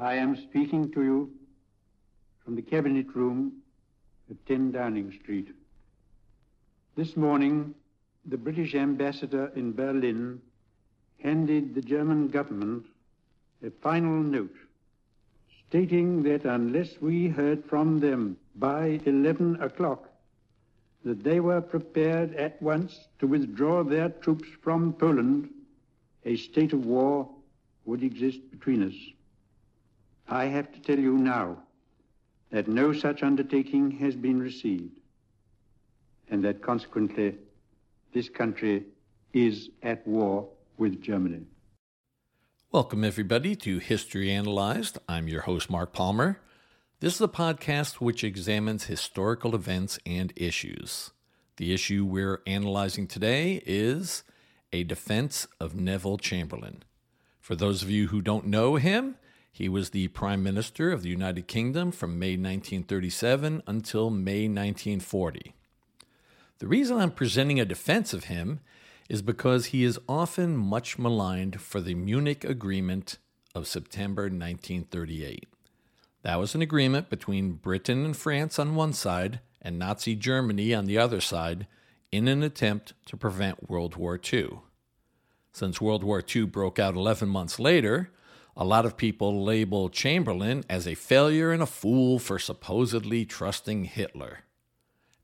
I am speaking to you from the Cabinet Room at 10 Downing Street. This morning, the British ambassador in Berlin handed the German government a final note stating that unless we heard from them by 11 o'clock, that they were prepared at once to withdraw their troops from Poland, a state of war would exist between us. I have to tell you now that no such undertaking has been received, and that consequently this country is at war with Germany. Welcome, everybody, to History Analyzed. I'm your host, Mark Palmer. This is a podcast which examines historical events and issues. The issue we're analyzing today is a defense of Neville Chamberlain. For those of you who don't know him, he was the Prime Minister of the United Kingdom from May 1937 until May 1940. The reason I'm presenting a defense of him is because he is often much maligned for the Munich Agreement of September 1938. That was an agreement between Britain and France on one side and Nazi Germany on the other side in an attempt to prevent World War II. Since World War II broke out 11 months later, a lot of people label Chamberlain as a failure and a fool for supposedly trusting Hitler.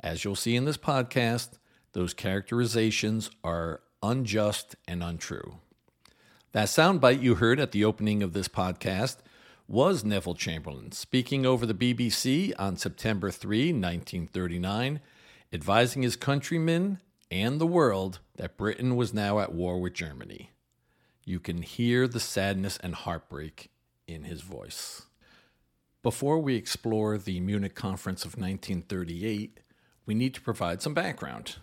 As you'll see in this podcast, those characterizations are unjust and untrue. That soundbite you heard at the opening of this podcast was Neville Chamberlain speaking over the BBC on September 3, 1939, advising his countrymen and the world that Britain was now at war with Germany. You can hear the sadness and heartbreak in his voice. Before we explore the Munich Conference of 1938, we need to provide some background.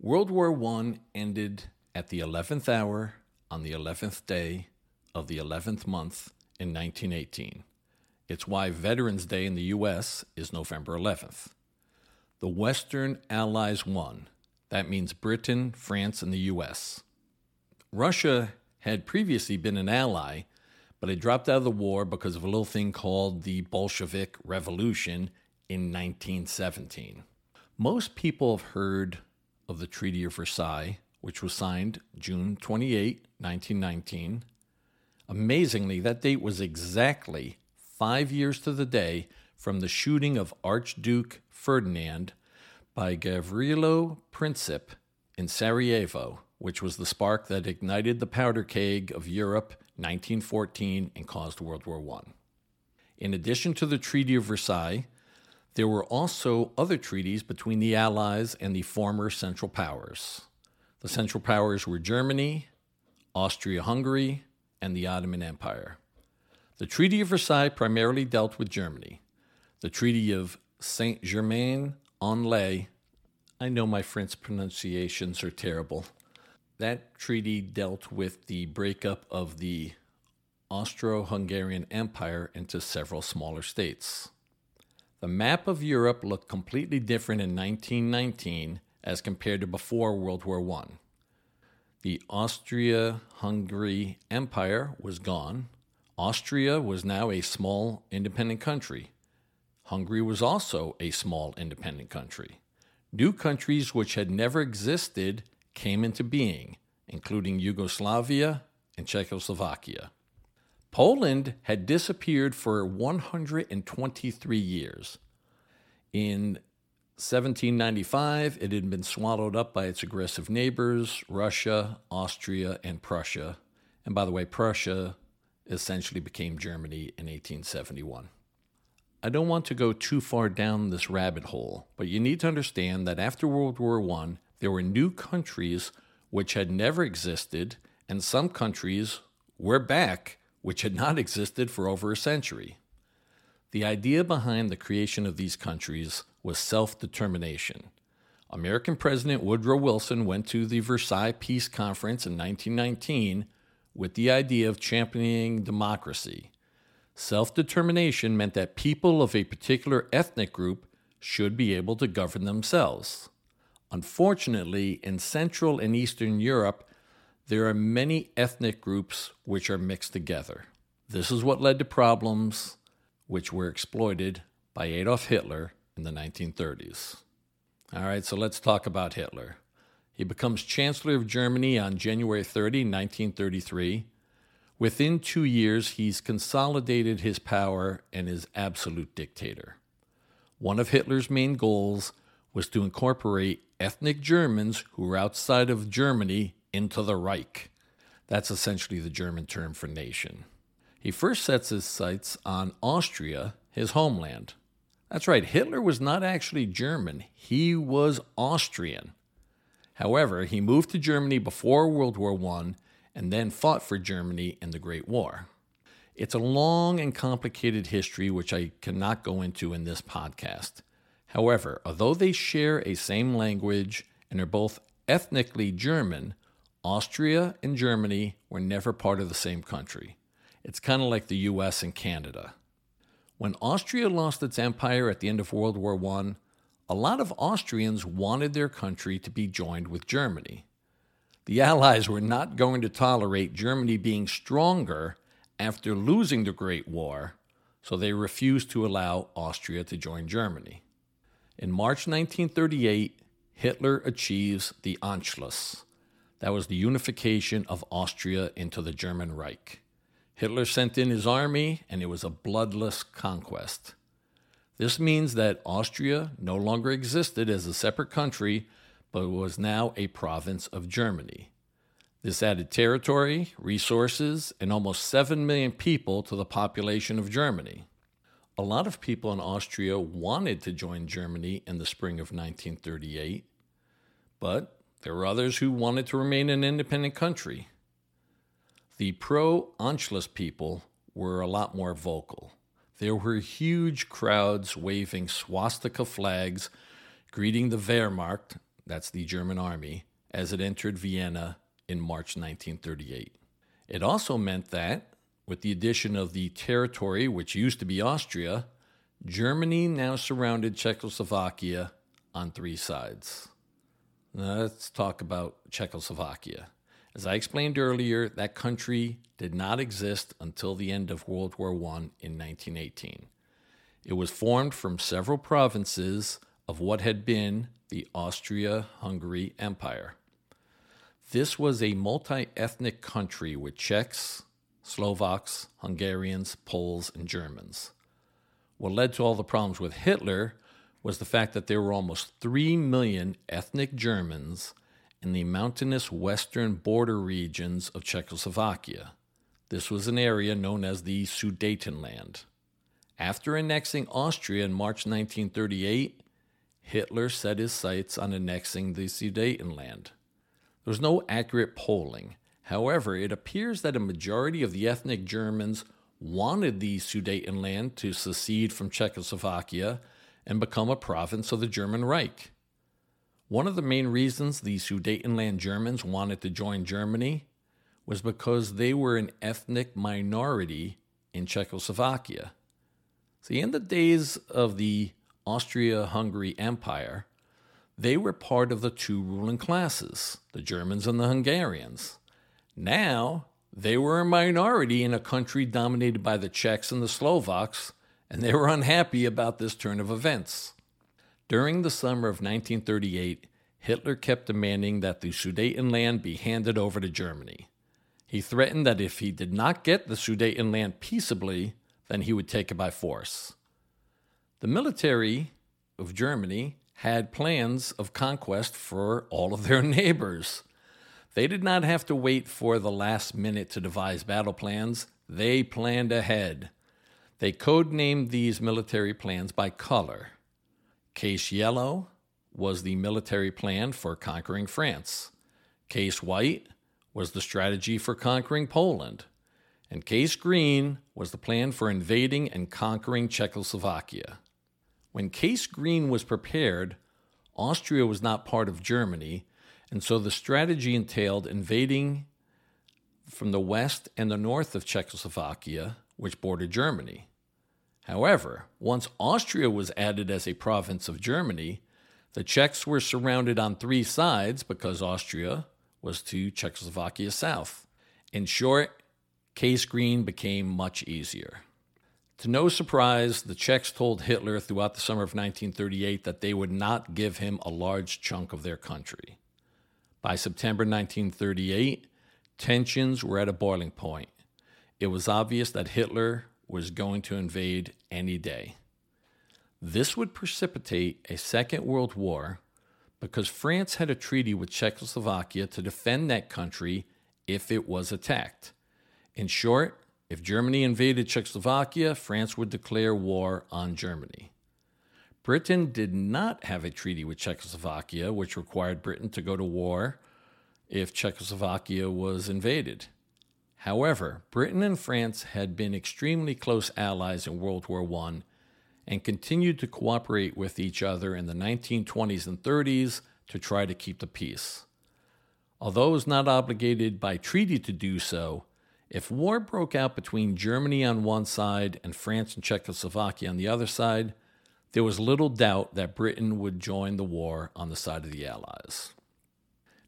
World War I ended at the 11th hour on the 11th day of the 11th month in 1918. It's why Veterans Day in the U.S. is November 11th. The Western Allies won. That means Britain, France, and the U.S. Russia had previously been an ally, but had dropped out of the war because of a little thing called the Bolshevik Revolution in 1917. Most people have heard of the Treaty of Versailles, which was signed June 28, 1919. Amazingly, that date was exactly five years to the day from the shooting of Archduke Ferdinand by Gavrilo Princip in Sarajevo which was the spark that ignited the powder keg of Europe 1914 and caused World War I. In addition to the Treaty of Versailles, there were also other treaties between the Allies and the former Central Powers. The Central Powers were Germany, Austria Hungary, and the Ottoman Empire. The Treaty of Versailles primarily dealt with Germany. The Treaty of Saint Germain en Laye, I know my French pronunciations are terrible, that treaty dealt with the breakup of the Austro Hungarian Empire into several smaller states. The map of Europe looked completely different in 1919 as compared to before World War I. The Austria Hungary Empire was gone. Austria was now a small independent country. Hungary was also a small independent country. New countries which had never existed came into being, including Yugoslavia and Czechoslovakia. Poland had disappeared for 123 years. In 1795, it had been swallowed up by its aggressive neighbors, Russia, Austria, and Prussia. And by the way, Prussia essentially became Germany in 1871. I don't want to go too far down this rabbit hole, but you need to understand that after World War I, there were new countries which had never existed, and some countries were back which had not existed for over a century. The idea behind the creation of these countries was self determination. American President Woodrow Wilson went to the Versailles Peace Conference in 1919 with the idea of championing democracy. Self determination meant that people of a particular ethnic group should be able to govern themselves. Unfortunately, in Central and Eastern Europe, there are many ethnic groups which are mixed together. This is what led to problems which were exploited by Adolf Hitler in the 1930s. All right, so let's talk about Hitler. He becomes Chancellor of Germany on January 30, 1933. Within two years, he's consolidated his power and is absolute dictator. One of Hitler's main goals was to incorporate ethnic Germans who were outside of Germany into the Reich. That's essentially the German term for nation. He first sets his sights on Austria, his homeland. That's right, Hitler was not actually German, he was Austrian. However, he moved to Germany before World War I and then fought for Germany in the Great War. It's a long and complicated history which I cannot go into in this podcast. However, although they share a same language and are both ethnically German, Austria and Germany were never part of the same country. It's kind of like the US and Canada. When Austria lost its empire at the end of World War I, a lot of Austrians wanted their country to be joined with Germany. The Allies were not going to tolerate Germany being stronger after losing the Great War, so they refused to allow Austria to join Germany. In March 1938, Hitler achieves the Anschluss. That was the unification of Austria into the German Reich. Hitler sent in his army, and it was a bloodless conquest. This means that Austria no longer existed as a separate country, but was now a province of Germany. This added territory, resources, and almost 7 million people to the population of Germany. A lot of people in Austria wanted to join Germany in the spring of 1938, but there were others who wanted to remain an independent country. The pro Anschluss people were a lot more vocal. There were huge crowds waving swastika flags, greeting the Wehrmacht, that's the German army, as it entered Vienna in March 1938. It also meant that, with the addition of the territory which used to be Austria, Germany now surrounded Czechoslovakia on three sides. Now let's talk about Czechoslovakia. As I explained earlier, that country did not exist until the end of World War I in 1918. It was formed from several provinces of what had been the Austria Hungary Empire. This was a multi ethnic country with Czechs, Slovaks, Hungarians, Poles, and Germans. What led to all the problems with Hitler was the fact that there were almost 3 million ethnic Germans in the mountainous western border regions of Czechoslovakia. This was an area known as the Sudetenland. After annexing Austria in March 1938, Hitler set his sights on annexing the Sudetenland. There was no accurate polling. However, it appears that a majority of the ethnic Germans wanted the Sudetenland to secede from Czechoslovakia and become a province of the German Reich. One of the main reasons the Sudetenland Germans wanted to join Germany was because they were an ethnic minority in Czechoslovakia. See, in the days of the Austria Hungary Empire, they were part of the two ruling classes, the Germans and the Hungarians. Now, they were a minority in a country dominated by the Czechs and the Slovaks, and they were unhappy about this turn of events. During the summer of 1938, Hitler kept demanding that the Sudetenland be handed over to Germany. He threatened that if he did not get the Sudetenland peaceably, then he would take it by force. The military of Germany had plans of conquest for all of their neighbors. They did not have to wait for the last minute to devise battle plans, they planned ahead. They codenamed these military plans by color. Case yellow was the military plan for conquering France. Case white was the strategy for conquering Poland. And case green was the plan for invading and conquering Czechoslovakia. When case green was prepared, Austria was not part of Germany, and so the strategy entailed invading from the west and the north of Czechoslovakia, which bordered Germany. However, once Austria was added as a province of Germany, the Czechs were surrounded on three sides because Austria was to Czechoslovakia south. In short, case green became much easier. To no surprise, the Czechs told Hitler throughout the summer of 1938 that they would not give him a large chunk of their country. By September 1938, tensions were at a boiling point. It was obvious that Hitler was going to invade any day. This would precipitate a Second World War because France had a treaty with Czechoslovakia to defend that country if it was attacked. In short, if Germany invaded Czechoslovakia, France would declare war on Germany. Britain did not have a treaty with Czechoslovakia, which required Britain to go to war if Czechoslovakia was invaded. However, Britain and France had been extremely close allies in World War I and continued to cooperate with each other in the 1920s and 30s to try to keep the peace. Although it was not obligated by treaty to do so, if war broke out between Germany on one side and France and Czechoslovakia on the other side, there was little doubt that Britain would join the war on the side of the Allies.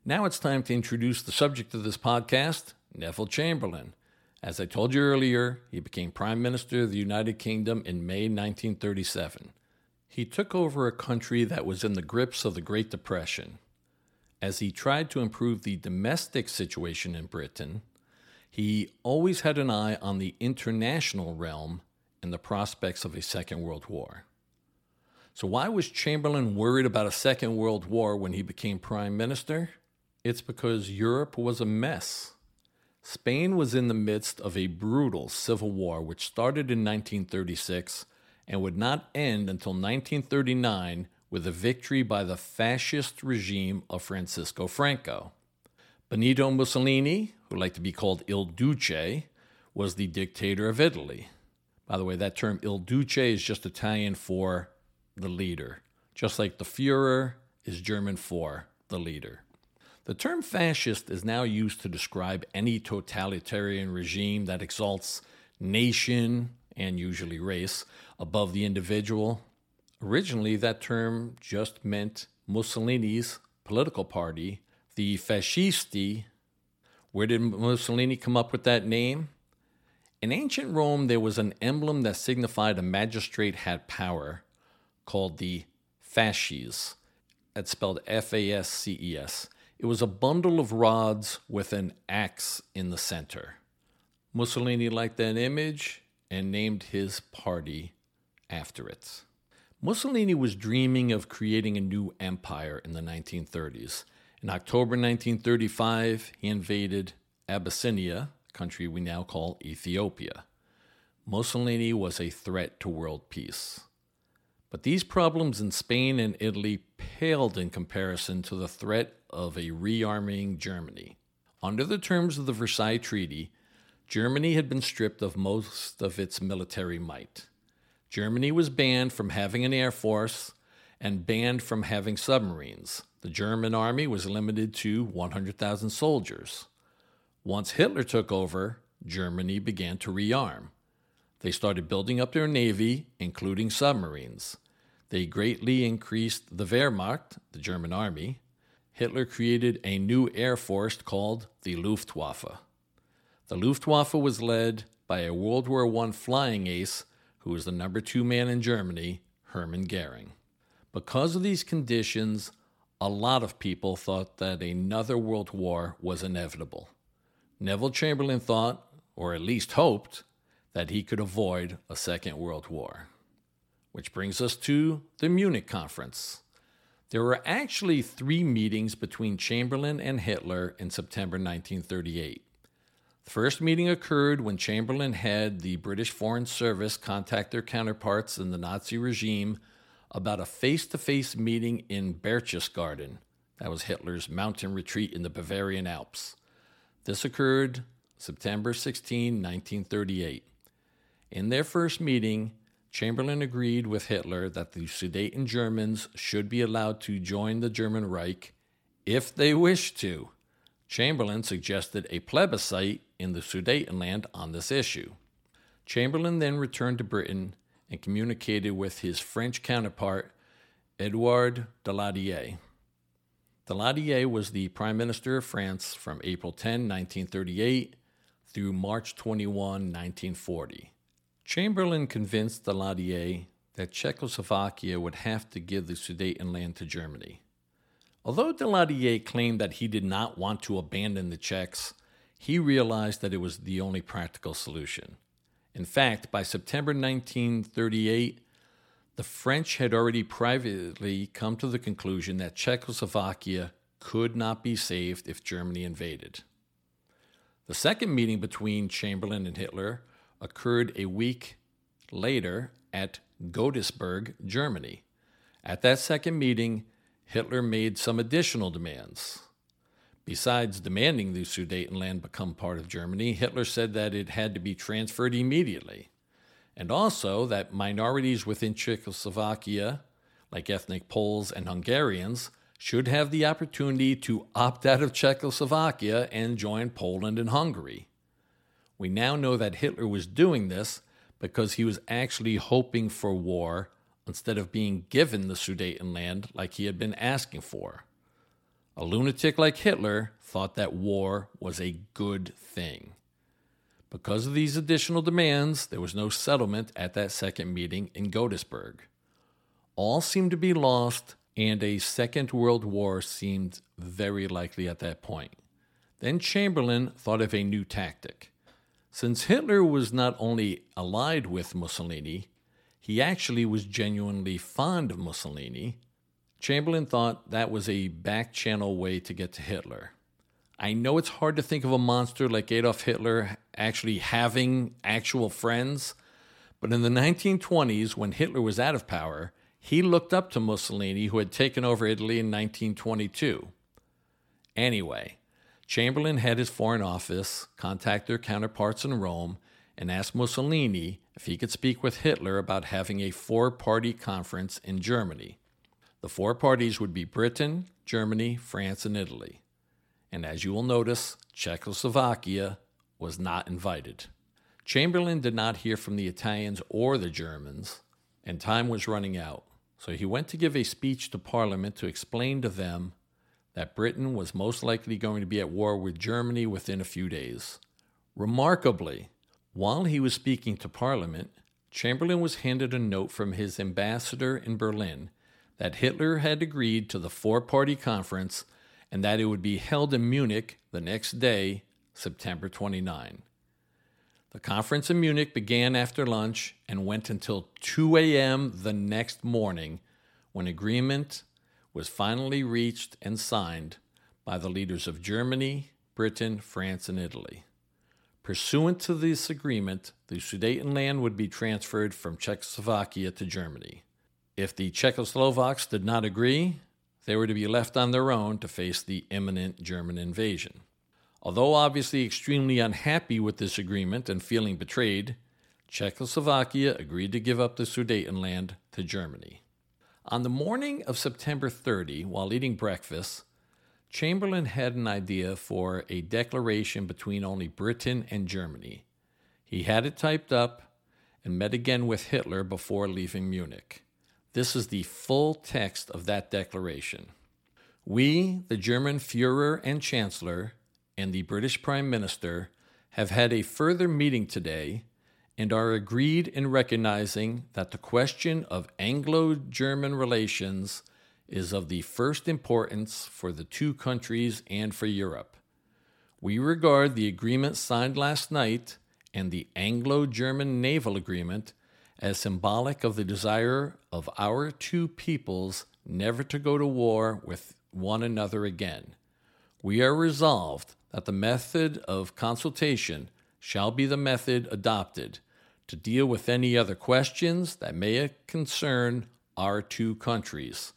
Now it's time to introduce the subject of this podcast, Neville Chamberlain. As I told you earlier, he became Prime Minister of the United Kingdom in May 1937. He took over a country that was in the grips of the Great Depression. As he tried to improve the domestic situation in Britain, he always had an eye on the international realm and the prospects of a Second World War. So, why was Chamberlain worried about a Second World War when he became Prime Minister? It's because Europe was a mess. Spain was in the midst of a brutal civil war which started in 1936 and would not end until 1939 with a victory by the fascist regime of Francisco Franco. Benito Mussolini, who liked to be called Il Duce, was the dictator of Italy. By the way, that term Il Duce is just Italian for the leader, just like the Fuhrer is German for the leader. The term fascist is now used to describe any totalitarian regime that exalts nation and usually race above the individual. Originally, that term just meant Mussolini's political party, the Fascisti. Where did Mussolini come up with that name? In ancient Rome, there was an emblem that signified a magistrate had power called the fasces. That's spelled F A S C E S. It was a bundle of rods with an axe in the center. Mussolini liked that image and named his party after it. Mussolini was dreaming of creating a new empire in the 1930s. In October 1935, he invaded Abyssinia, a country we now call Ethiopia. Mussolini was a threat to world peace. But these problems in Spain and Italy paled in comparison to the threat of a rearming Germany. Under the terms of the Versailles Treaty, Germany had been stripped of most of its military might. Germany was banned from having an air force and banned from having submarines. The German army was limited to 100,000 soldiers. Once Hitler took over, Germany began to rearm. They started building up their navy, including submarines. They greatly increased the Wehrmacht, the German army. Hitler created a new air force called the Luftwaffe. The Luftwaffe was led by a World War I flying ace who was the number two man in Germany, Hermann Goering. Because of these conditions, a lot of people thought that another world war was inevitable. Neville Chamberlain thought, or at least hoped, that he could avoid a second world war. Which brings us to the Munich Conference. There were actually three meetings between Chamberlain and Hitler in September 1938. The first meeting occurred when Chamberlain had the British Foreign Service contact their counterparts in the Nazi regime about a face to face meeting in Berchtesgaden. That was Hitler's mountain retreat in the Bavarian Alps. This occurred September 16, 1938. In their first meeting, Chamberlain agreed with Hitler that the Sudeten Germans should be allowed to join the German Reich if they wished to. Chamberlain suggested a plebiscite in the Sudetenland on this issue. Chamberlain then returned to Britain and communicated with his French counterpart, Edouard Daladier. Daladier was the Prime Minister of France from April 10, 1938 through March 21, 1940. Chamberlain convinced Daladier that Czechoslovakia would have to give the Sudetenland to Germany. Although Daladier claimed that he did not want to abandon the Czechs, he realized that it was the only practical solution. In fact, by September 1938, the French had already privately come to the conclusion that Czechoslovakia could not be saved if Germany invaded. The second meeting between Chamberlain and Hitler occurred a week later at Godesberg, Germany. At that second meeting, Hitler made some additional demands. Besides demanding the Sudetenland become part of Germany, Hitler said that it had to be transferred immediately, and also that minorities within Czechoslovakia, like ethnic Poles and Hungarians, should have the opportunity to opt out of Czechoslovakia and join Poland and Hungary. We now know that Hitler was doing this because he was actually hoping for war instead of being given the Sudetenland like he had been asking for. A lunatic like Hitler thought that war was a good thing. Because of these additional demands, there was no settlement at that second meeting in Godesberg. All seemed to be lost, and a Second World War seemed very likely at that point. Then Chamberlain thought of a new tactic. Since Hitler was not only allied with Mussolini, he actually was genuinely fond of Mussolini. Chamberlain thought that was a back channel way to get to Hitler. I know it's hard to think of a monster like Adolf Hitler actually having actual friends, but in the 1920s, when Hitler was out of power, he looked up to Mussolini, who had taken over Italy in 1922. Anyway, Chamberlain had his foreign office contact their counterparts in Rome and asked Mussolini if he could speak with Hitler about having a four party conference in Germany. The four parties would be Britain, Germany, France, and Italy. And as you will notice, Czechoslovakia was not invited. Chamberlain did not hear from the Italians or the Germans, and time was running out. So he went to give a speech to Parliament to explain to them that Britain was most likely going to be at war with Germany within a few days. Remarkably, while he was speaking to Parliament, Chamberlain was handed a note from his ambassador in Berlin that Hitler had agreed to the four party conference and that it would be held in Munich the next day, September 29. The conference in Munich began after lunch and went until 2 a.m. the next morning when agreement was finally reached and signed by the leaders of Germany, Britain, France, and Italy. Pursuant to this agreement, the Sudetenland would be transferred from Czechoslovakia to Germany. If the Czechoslovaks did not agree, they were to be left on their own to face the imminent German invasion. Although obviously extremely unhappy with this agreement and feeling betrayed, Czechoslovakia agreed to give up the Sudetenland to Germany. On the morning of September 30, while eating breakfast, Chamberlain had an idea for a declaration between only Britain and Germany. He had it typed up and met again with Hitler before leaving Munich. This is the full text of that declaration. We, the German Fuhrer and Chancellor, and the British Prime Minister, have had a further meeting today and are agreed in recognizing that the question of Anglo German relations is of the first importance for the two countries and for Europe. We regard the agreement signed last night and the Anglo German Naval Agreement as symbolic of the desire of our two peoples never to go to war with one another again. We are resolved that the method of consultation shall be the method adopted to deal with any other questions that may concern our two countries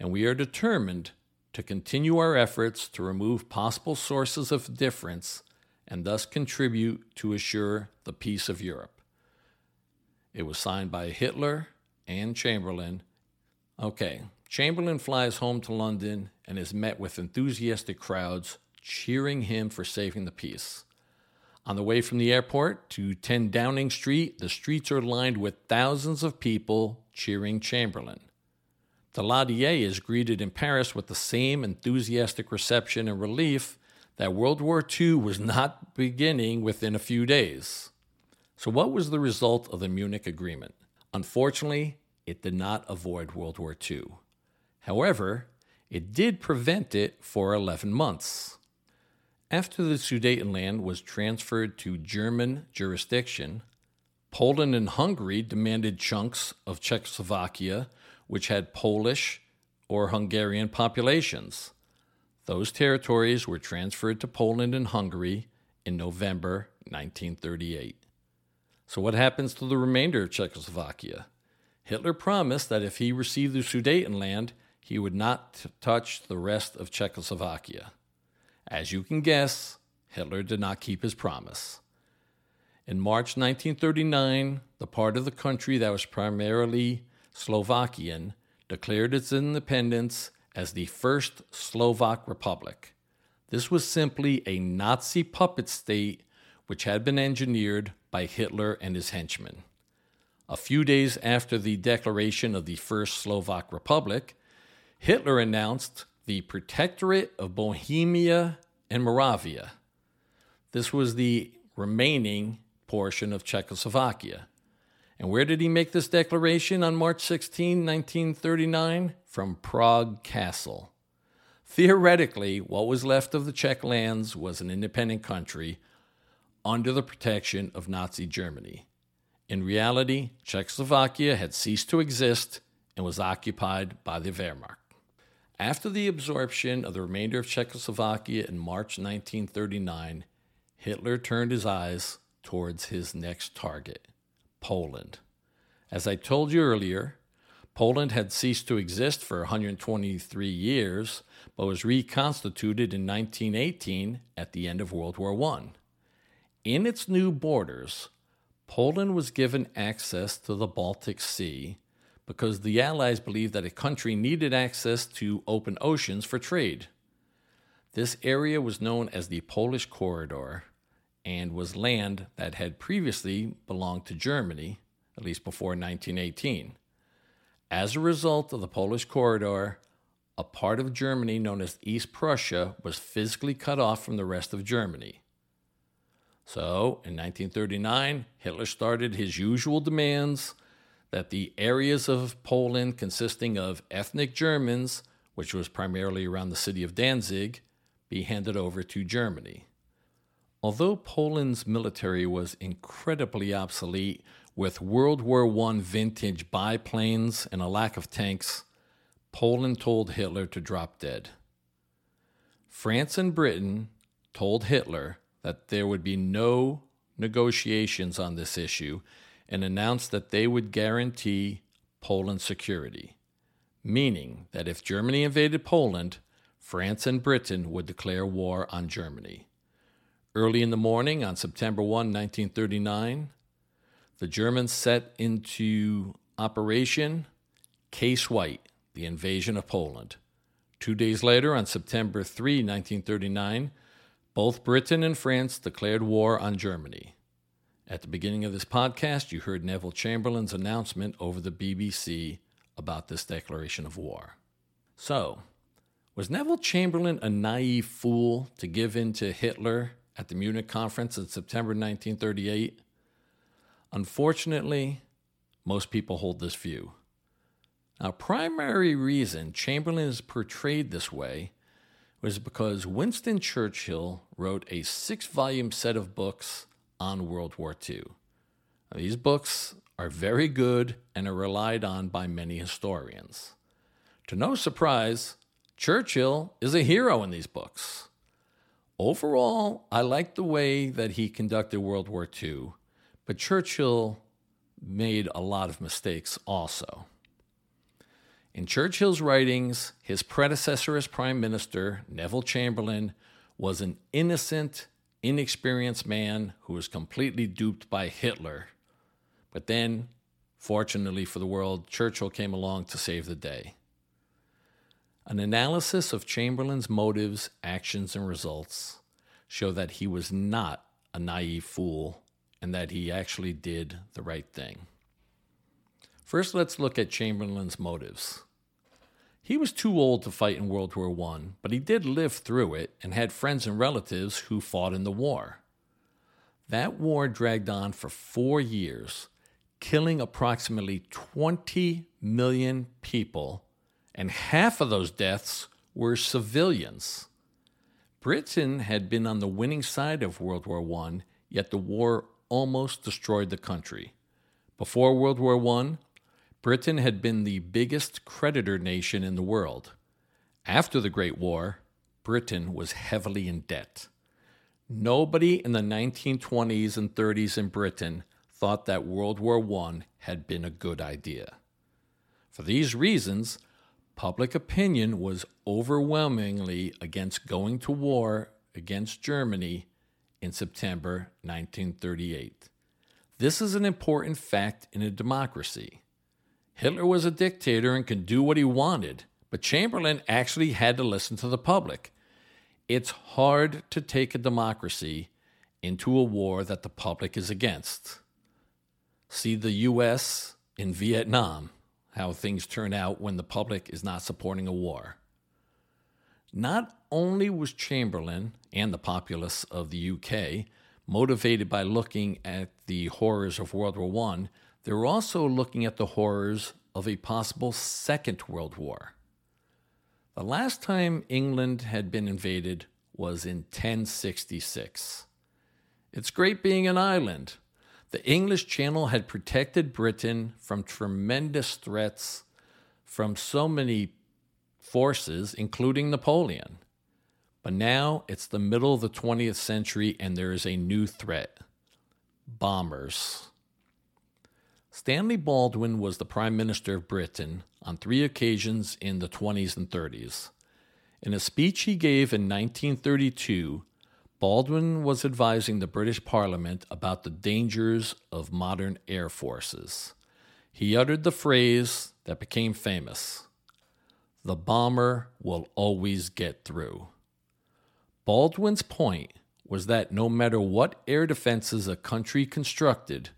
and we are determined to continue our efforts to remove possible sources of difference and thus contribute to assure the peace of Europe. It was signed by Hitler and Chamberlain. Okay, Chamberlain flies home to London and is met with enthusiastic crowds cheering him for saving the peace. On the way from the airport to 10 Downing Street, the streets are lined with thousands of people cheering Chamberlain. Daladier is greeted in Paris with the same enthusiastic reception and relief that World War II was not beginning within a few days. So, what was the result of the Munich Agreement? Unfortunately, it did not avoid World War II. However, it did prevent it for 11 months. After the Sudetenland was transferred to German jurisdiction, Poland and Hungary demanded chunks of Czechoslovakia, which had Polish or Hungarian populations. Those territories were transferred to Poland and Hungary in November 1938. So, what happens to the remainder of Czechoslovakia? Hitler promised that if he received the Sudetenland, he would not t- touch the rest of Czechoslovakia. As you can guess, Hitler did not keep his promise. In March 1939, the part of the country that was primarily Slovakian declared its independence as the First Slovak Republic. This was simply a Nazi puppet state which had been engineered by Hitler and his henchmen. A few days after the declaration of the First Slovak Republic, Hitler announced the Protectorate of Bohemia and Moravia. This was the remaining portion of Czechoslovakia. And where did he make this declaration on March 16, 1939? From Prague Castle. Theoretically, what was left of the Czech lands was an independent country under the protection of Nazi Germany. In reality, Czechoslovakia had ceased to exist and was occupied by the Wehrmacht. After the absorption of the remainder of Czechoslovakia in March 1939, Hitler turned his eyes towards his next target, Poland. As I told you earlier, Poland had ceased to exist for 123 years, but was reconstituted in 1918 at the end of World War I. In its new borders, Poland was given access to the Baltic Sea because the Allies believed that a country needed access to open oceans for trade. This area was known as the Polish Corridor and was land that had previously belonged to Germany, at least before 1918. As a result of the Polish corridor, a part of Germany known as East Prussia was physically cut off from the rest of Germany. So, in 1939, Hitler started his usual demands that the areas of Poland consisting of ethnic Germans, which was primarily around the city of Danzig, be handed over to Germany. Although Poland's military was incredibly obsolete, with World War I vintage biplanes and a lack of tanks, Poland told Hitler to drop dead. France and Britain told Hitler that there would be no negotiations on this issue and announced that they would guarantee Poland's security, meaning that if Germany invaded Poland, France and Britain would declare war on Germany. Early in the morning on September 1, 1939, the Germans set into operation Case White, the invasion of Poland. Two days later, on September 3, 1939, both Britain and France declared war on Germany. At the beginning of this podcast, you heard Neville Chamberlain's announcement over the BBC about this declaration of war. So, was Neville Chamberlain a naive fool to give in to Hitler at the Munich conference in September 1938? Unfortunately, most people hold this view. Now, primary reason Chamberlain is portrayed this way was because Winston Churchill wrote a six volume set of books on World War II. These books are very good and are relied on by many historians. To no surprise, Churchill is a hero in these books. Overall, I like the way that he conducted World War II, but Churchill made a lot of mistakes also. In Churchill's writings, his predecessor as Prime Minister, Neville Chamberlain, was an innocent, inexperienced man who was completely duped by Hitler. But then, fortunately for the world, Churchill came along to save the day. An analysis of Chamberlain's motives, actions, and results show that he was not a naive fool and that he actually did the right thing. First, let's look at Chamberlain's motives. He was too old to fight in World War I, but he did live through it and had friends and relatives who fought in the war. That war dragged on for four years, killing approximately 20 million people, and half of those deaths were civilians. Britain had been on the winning side of World War I, yet the war almost destroyed the country. Before World War I, Britain had been the biggest creditor nation in the world. After the Great War, Britain was heavily in debt. Nobody in the 1920s and 30s in Britain thought that World War I had been a good idea. For these reasons, public opinion was overwhelmingly against going to war against Germany in September 1938. This is an important fact in a democracy. Hitler was a dictator and could do what he wanted, but Chamberlain actually had to listen to the public. It's hard to take a democracy into a war that the public is against. See the U.S. in Vietnam, how things turn out when the public is not supporting a war. Not only was Chamberlain and the populace of the UK motivated by looking at the horrors of World War I, they were also looking at the horrors of a possible Second World War. The last time England had been invaded was in 1066. It's great being an island. The English Channel had protected Britain from tremendous threats from so many forces, including Napoleon. But now it's the middle of the 20th century and there is a new threat bombers. Stanley Baldwin was the Prime Minister of Britain on three occasions in the 20s and 30s. In a speech he gave in 1932, Baldwin was advising the British Parliament about the dangers of modern air forces. He uttered the phrase that became famous The bomber will always get through. Baldwin's point was that no matter what air defenses a country constructed,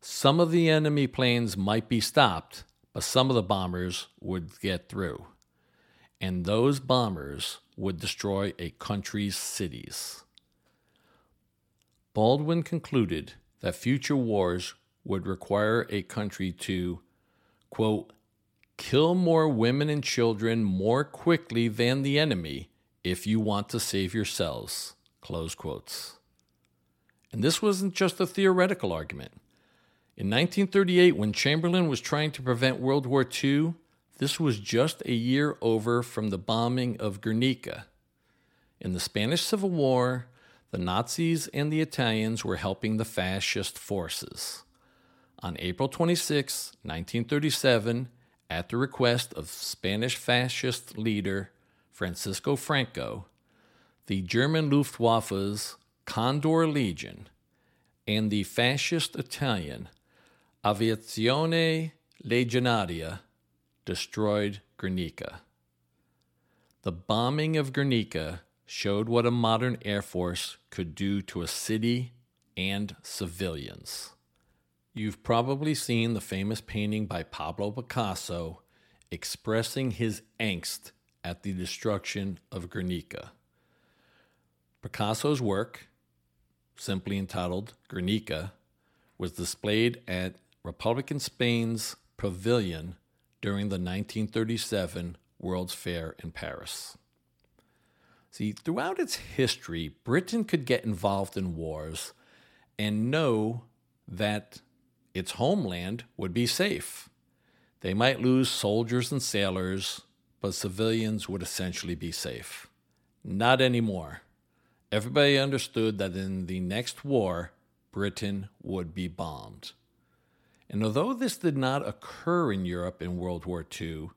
some of the enemy planes might be stopped, but some of the bombers would get through. And those bombers would destroy a country's cities. Baldwin concluded that future wars would require a country to, quote, kill more women and children more quickly than the enemy if you want to save yourselves. Close quotes. And this wasn't just a theoretical argument. In 1938, when Chamberlain was trying to prevent World War II, this was just a year over from the bombing of Guernica. In the Spanish Civil War, the Nazis and the Italians were helping the fascist forces. On April 26, 1937, at the request of Spanish fascist leader Francisco Franco, the German Luftwaffe's Condor Legion and the fascist Italian Aviazione Legionaria destroyed Guernica. The bombing of Guernica showed what a modern air force could do to a city and civilians. You've probably seen the famous painting by Pablo Picasso expressing his angst at the destruction of Guernica. Picasso's work, simply entitled Guernica, was displayed at Republican Spain's Pavilion during the 1937 World's Fair in Paris. See, throughout its history, Britain could get involved in wars and know that its homeland would be safe. They might lose soldiers and sailors, but civilians would essentially be safe. Not anymore. Everybody understood that in the next war, Britain would be bombed. And although this did not occur in Europe in World War II,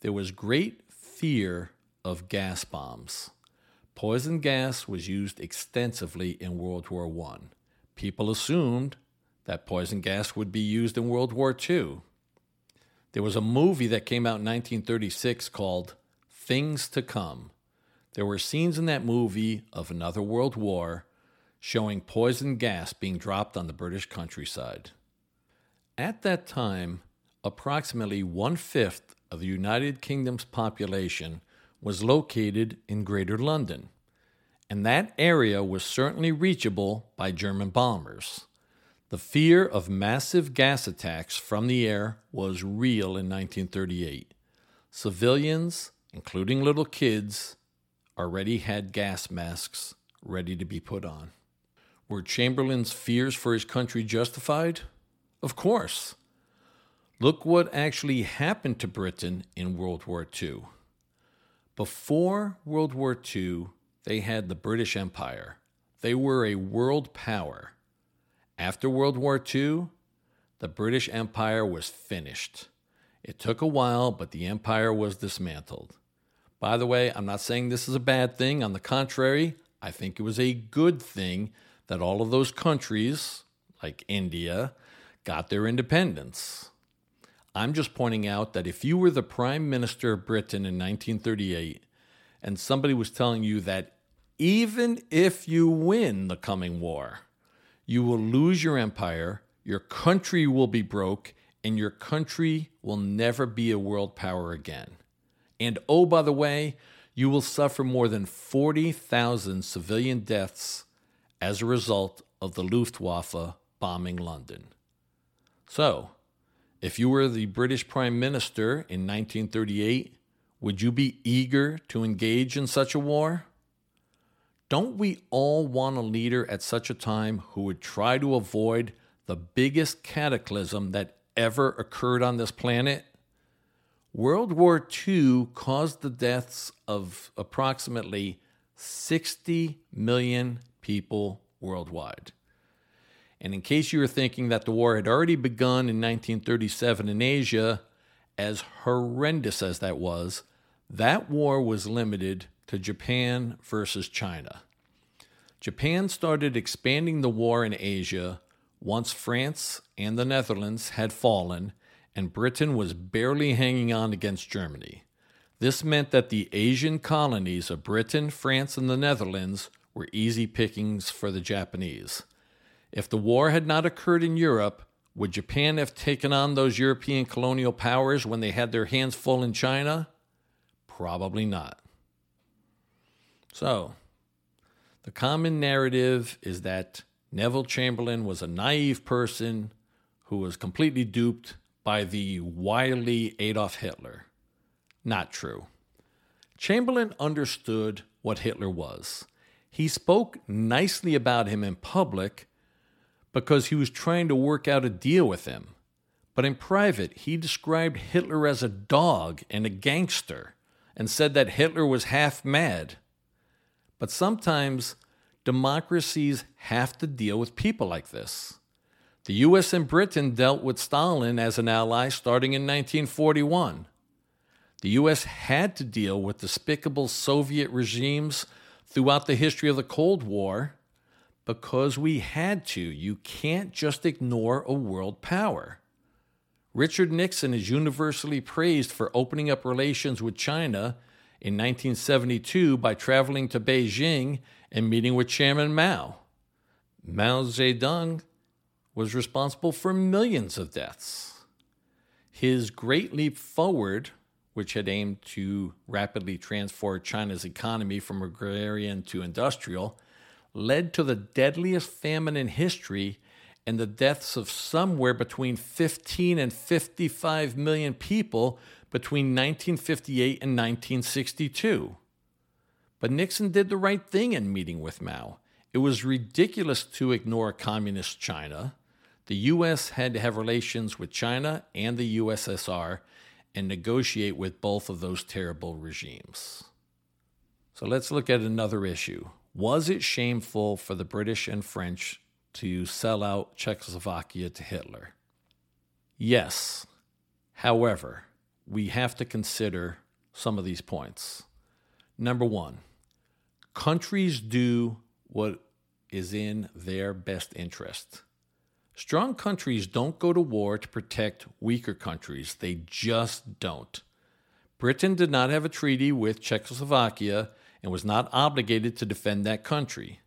there was great fear of gas bombs. Poison gas was used extensively in World War I. People assumed that poison gas would be used in World War II. There was a movie that came out in 1936 called Things to Come. There were scenes in that movie of another world war showing poison gas being dropped on the British countryside. At that time, approximately one fifth of the United Kingdom's population was located in Greater London, and that area was certainly reachable by German bombers. The fear of massive gas attacks from the air was real in 1938. Civilians, including little kids, already had gas masks ready to be put on. Were Chamberlain's fears for his country justified? Of course. Look what actually happened to Britain in World War II. Before World War II, they had the British Empire. They were a world power. After World War II, the British Empire was finished. It took a while, but the empire was dismantled. By the way, I'm not saying this is a bad thing. On the contrary, I think it was a good thing that all of those countries, like India, got their independence. I'm just pointing out that if you were the Prime Minister of Britain in 1938 and somebody was telling you that even if you win the coming war, you will lose your empire, your country will be broke, and your country will never be a world power again. And oh, by the way, you will suffer more than 40,000 civilian deaths as a result of the Luftwaffe bombing London. So, if you were the British Prime Minister in 1938, would you be eager to engage in such a war? Don't we all want a leader at such a time who would try to avoid the biggest cataclysm that ever occurred on this planet? World War II caused the deaths of approximately 60 million people worldwide. And in case you were thinking that the war had already begun in 1937 in Asia, as horrendous as that was, that war was limited to Japan versus China. Japan started expanding the war in Asia once France and the Netherlands had fallen and Britain was barely hanging on against Germany. This meant that the Asian colonies of Britain, France, and the Netherlands were easy pickings for the Japanese. If the war had not occurred in Europe, would Japan have taken on those European colonial powers when they had their hands full in China? Probably not. So, the common narrative is that Neville Chamberlain was a naive person who was completely duped by the wily Adolf Hitler. Not true. Chamberlain understood what Hitler was. He spoke nicely about him in public because he was trying to work out a deal with him. But in private, he described Hitler as a dog and a gangster and said that Hitler was half mad. But sometimes democracies have to deal with people like this. The US and Britain dealt with Stalin as an ally starting in 1941. The US had to deal with despicable Soviet regimes throughout the history of the Cold War because we had to. You can't just ignore a world power. Richard Nixon is universally praised for opening up relations with China in 1972 by traveling to Beijing and meeting with Chairman Mao. Mao Zedong was responsible for millions of deaths. His Great Leap Forward, which had aimed to rapidly transform China's economy from agrarian to industrial, led to the deadliest famine in history and the deaths of somewhere between 15 and 55 million people between 1958 and 1962. But Nixon did the right thing in meeting with Mao. It was ridiculous to ignore communist China. The U.S. had to have relations with China and the USSR and negotiate with both of those terrible regimes. So let's look at another issue was it shameful for the British and French to sell out Czechoslovakia to Hitler? Yes. However, we have to consider some of these points. Number one, countries do what is in their best interest. Strong countries don't go to war to protect weaker countries, they just don't. Britain did not have a treaty with Czechoslovakia and was not obligated to defend that country.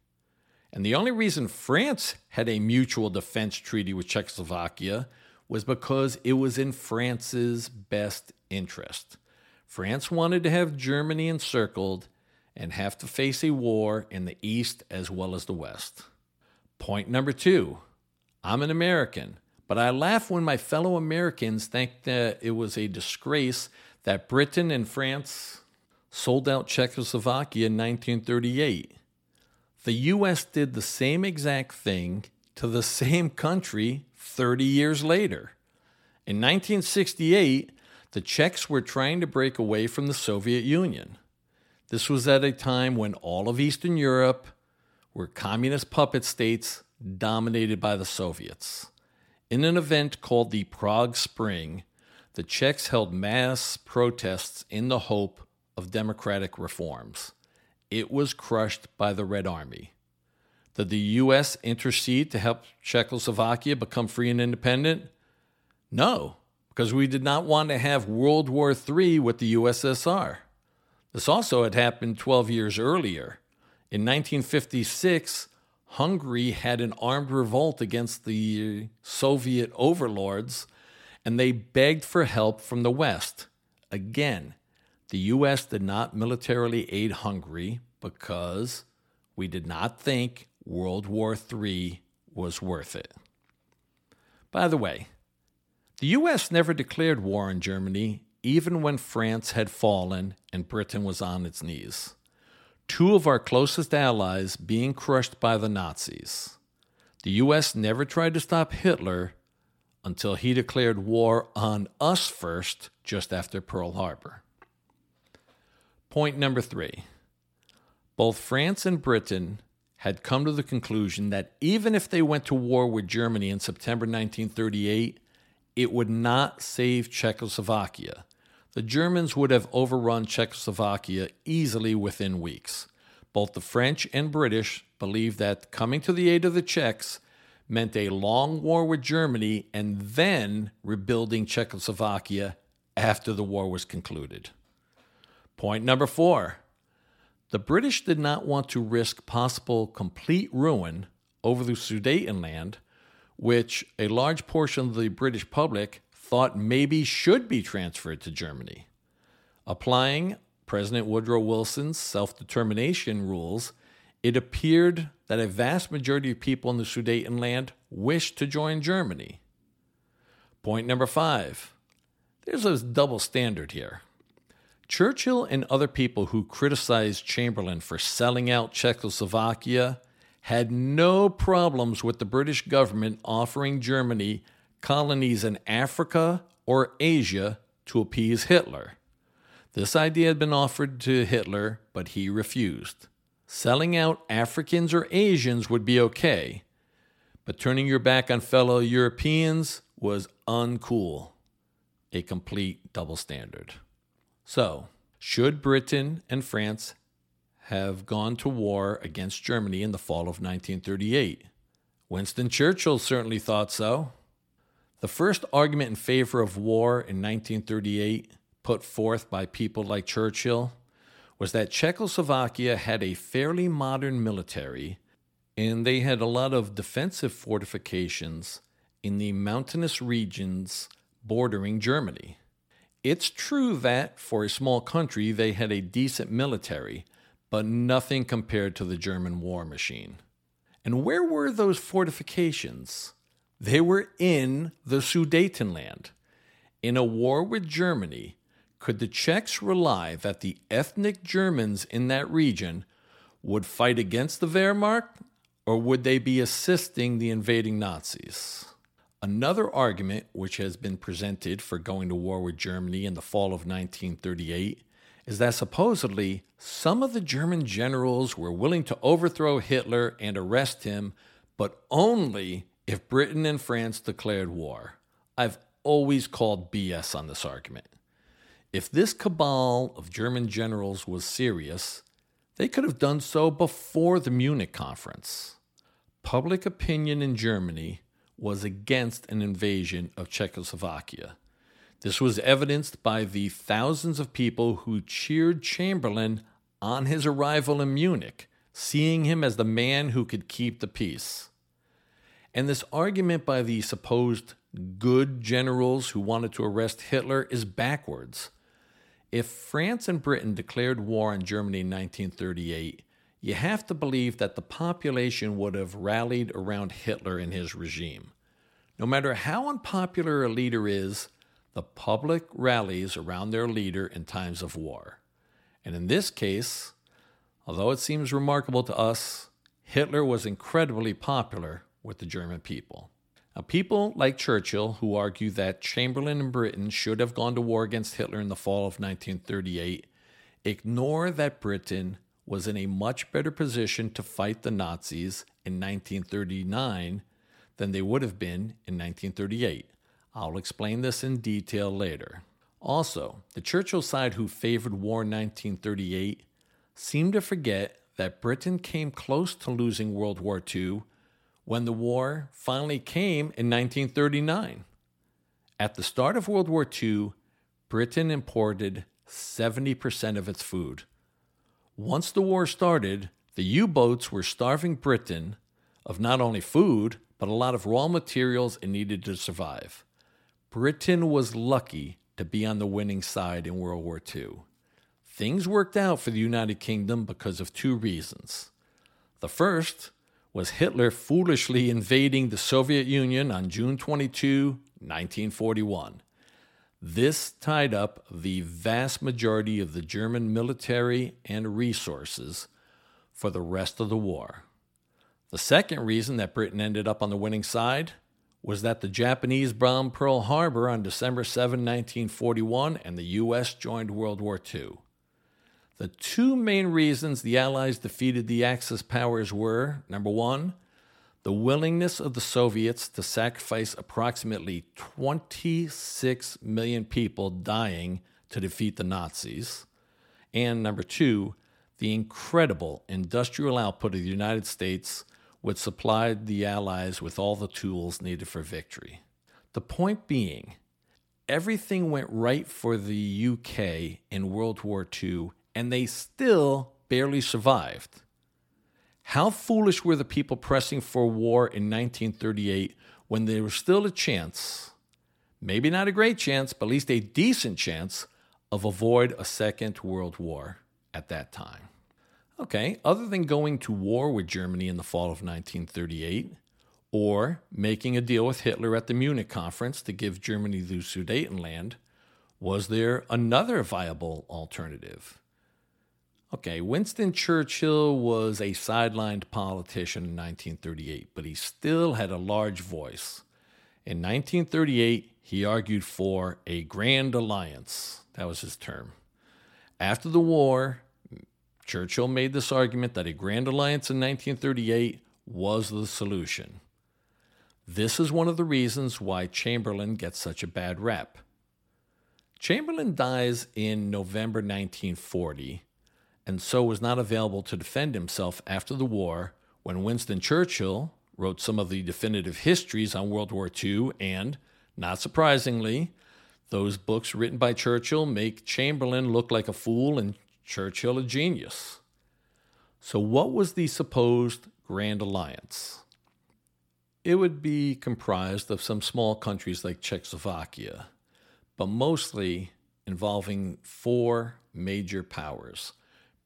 And the only reason France had a mutual defense treaty with Czechoslovakia was because it was in France's best interest. France wanted to have Germany encircled and have to face a war in the East as well as the West. Point number two I'm an American, but I laugh when my fellow Americans think that it was a disgrace that Britain and France sold out Czechoslovakia in 1938. The U.S. did the same exact thing to the same country 30 years later. In 1968, the Czechs were trying to break away from the Soviet Union. This was at a time when all of Eastern Europe were communist puppet states dominated by the Soviets. In an event called the Prague Spring, the Czechs held mass protests in the hope of democratic reforms. It was crushed by the Red Army. Did the U.S. intercede to help Czechoslovakia become free and independent? No, because we did not want to have World War III with the USSR. This also had happened 12 years earlier. In 1956, Hungary had an armed revolt against the Soviet overlords, and they begged for help from the West. Again, the U.S. did not militarily aid Hungary because we did not think World War III was worth it. By the way, the U.S. never declared war on Germany, even when France had fallen and Britain was on its knees. Two of our closest allies being crushed by the Nazis. The U.S. never tried to stop Hitler until he declared war on us first, just after Pearl Harbor. Point number three both France and Britain had come to the conclusion that even if they went to war with Germany in September 1938, it would not save Czechoslovakia. The Germans would have overrun Czechoslovakia easily within weeks. Both the French and British believed that coming to the aid of the Czechs meant a long war with Germany and then rebuilding Czechoslovakia after the war was concluded. Point number four the British did not want to risk possible complete ruin over the Sudetenland, which a large portion of the British public thought maybe should be transferred to Germany. Applying President Woodrow Wilson's self determination rules, it appeared that a vast majority of people in the Sudetenland wished to join Germany. Point number five there's a double standard here. Churchill and other people who criticized Chamberlain for selling out Czechoslovakia had no problems with the British government offering Germany colonies in Africa or Asia to appease Hitler. This idea had been offered to Hitler, but he refused. Selling out Africans or Asians would be okay, but turning your back on fellow Europeans was uncool. A complete double standard. So, should Britain and France have gone to war against Germany in the fall of 1938? Winston Churchill certainly thought so. The first argument in favor of war in 1938, put forth by people like Churchill, was that Czechoslovakia had a fairly modern military and they had a lot of defensive fortifications in the mountainous regions bordering Germany. It's true that, for a small country, they had a decent military, but nothing compared to the German war machine. And where were those fortifications? They were in the Sudetenland. In a war with Germany, could the Czechs rely that the ethnic Germans in that region would fight against the Wehrmacht, or would they be assisting the invading Nazis? Another argument which has been presented for going to war with Germany in the fall of 1938 is that supposedly some of the German generals were willing to overthrow Hitler and arrest him, but only if Britain and France declared war. I've always called BS on this argument. If this cabal of German generals was serious, they could have done so before the Munich conference. Public opinion in Germany was against an invasion of Czechoslovakia. This was evidenced by the thousands of people who cheered Chamberlain on his arrival in Munich, seeing him as the man who could keep the peace. And this argument by the supposed good generals who wanted to arrest Hitler is backwards. If France and Britain declared war on Germany in 1938, you have to believe that the population would have rallied around Hitler and his regime. No matter how unpopular a leader is, the public rallies around their leader in times of war. And in this case, although it seems remarkable to us, Hitler was incredibly popular with the German people. Now, people like Churchill, who argue that Chamberlain and Britain should have gone to war against Hitler in the fall of 1938, ignore that Britain was in a much better position to fight the Nazis in 1939 than they would have been in 1938. I'll explain this in detail later. Also, the Churchill side who favored war in 1938 seemed to forget that Britain came close to losing World War II when the war finally came in 1939. At the start of World War II, Britain imported 70% of its food. Once the war started, the U boats were starving Britain of not only food, but a lot of raw materials it needed to survive. Britain was lucky to be on the winning side in World War II. Things worked out for the United Kingdom because of two reasons. The first was Hitler foolishly invading the Soviet Union on June 22, 1941. This tied up the vast majority of the German military and resources for the rest of the war. The second reason that Britain ended up on the winning side was that the Japanese bombed Pearl Harbor on December 7, 1941, and the U.S. joined World War II. The two main reasons the Allies defeated the Axis powers were number one, the willingness of the Soviets to sacrifice approximately 26 million people dying to defeat the Nazis, and number two, the incredible industrial output of the United States, which supplied the Allies with all the tools needed for victory. The point being, everything went right for the UK in World War II and they still barely survived. How foolish were the people pressing for war in 1938 when there was still a chance, maybe not a great chance, but at least a decent chance, of avoid a second world war at that time? Okay, other than going to war with Germany in the fall of 1938, or making a deal with Hitler at the Munich conference to give Germany the Sudetenland, was there another viable alternative? Okay, Winston Churchill was a sidelined politician in 1938, but he still had a large voice. In 1938, he argued for a grand alliance. That was his term. After the war, Churchill made this argument that a grand alliance in 1938 was the solution. This is one of the reasons why Chamberlain gets such a bad rep. Chamberlain dies in November 1940 and so was not available to defend himself after the war when Winston Churchill wrote some of the definitive histories on World War II, and, not surprisingly, those books written by Churchill make Chamberlain look like a fool and Churchill a genius. So, what was the supposed Grand Alliance? It would be comprised of some small countries like Czechoslovakia, but mostly involving four major powers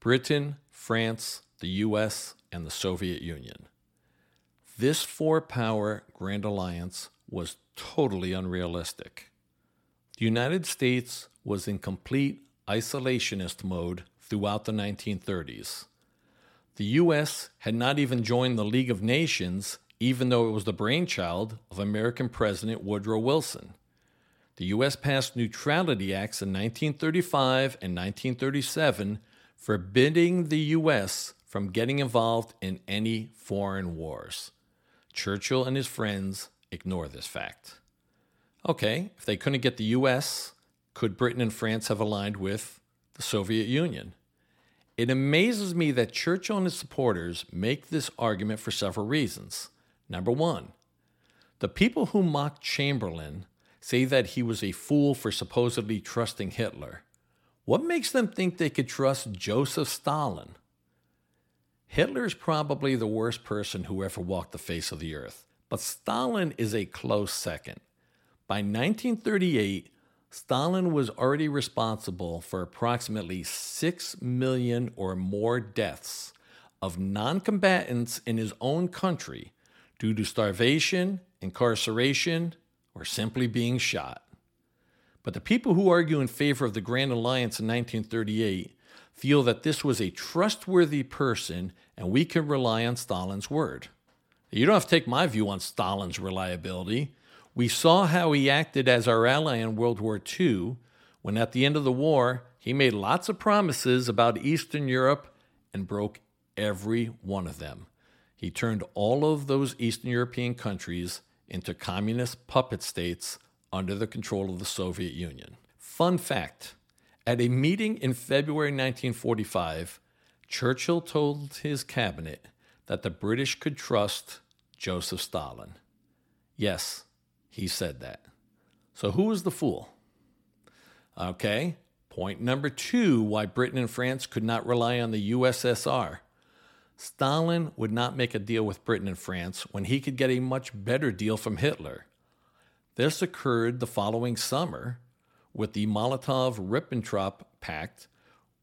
Britain, France, the US, and the Soviet Union. This four power Grand Alliance was totally unrealistic. The United States was in complete isolationist mode throughout the 1930s. The US had not even joined the League of Nations, even though it was the brainchild of American President Woodrow Wilson. The US passed neutrality acts in 1935 and 1937 forbidding the U.S. from getting involved in any foreign wars. Churchill and his friends ignore this fact. Okay, if they couldn't get the U.S., could Britain and France have aligned with the Soviet Union? It amazes me that Churchill and his supporters make this argument for several reasons. Number one, the people who mock Chamberlain say that he was a fool for supposedly trusting Hitler. What makes them think they could trust Joseph Stalin? Hitler is probably the worst person who ever walked the face of the earth, but Stalin is a close second. By 1938, Stalin was already responsible for approximately 6 million or more deaths of non combatants in his own country due to starvation, incarceration, or simply being shot. But the people who argue in favor of the Grand Alliance in 1938 feel that this was a trustworthy person and we can rely on Stalin's word. You don't have to take my view on Stalin's reliability. We saw how he acted as our ally in World War II when, at the end of the war, he made lots of promises about Eastern Europe and broke every one of them. He turned all of those Eastern European countries into communist puppet states under the control of the Soviet Union. Fun fact at a meeting in February 1945, Churchill told his cabinet that the British could trust Joseph Stalin. Yes, he said that. So who was the fool? Okay, point number two why Britain and France could not rely on the USSR. Stalin would not make a deal with Britain and France when he could get a much better deal from Hitler. This occurred the following summer with the Molotov Ribbentrop Pact,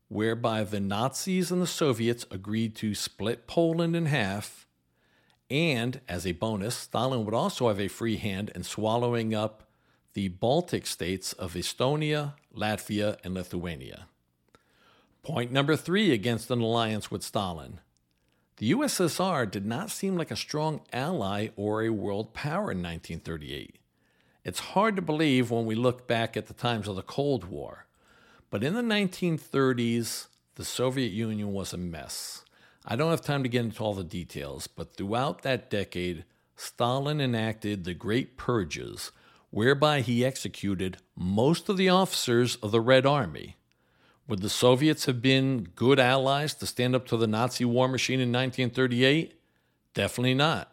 whereby the Nazis and the Soviets agreed to split Poland in half and as a bonus, Stalin would also have a free hand in swallowing up the Baltic states of Estonia, Latvia, and Lithuania. Point number three against an alliance with Stalin. The USSR did not seem like a strong ally or a world power in 1938. It's hard to believe when we look back at the times of the Cold War, but in the 1930s, the Soviet Union was a mess. I don't have time to get into all the details, but throughout that decade, Stalin enacted the Great Purges, whereby he executed most of the officers of the Red Army. Would the Soviets have been good allies to stand up to the Nazi war machine in 1938? Definitely not.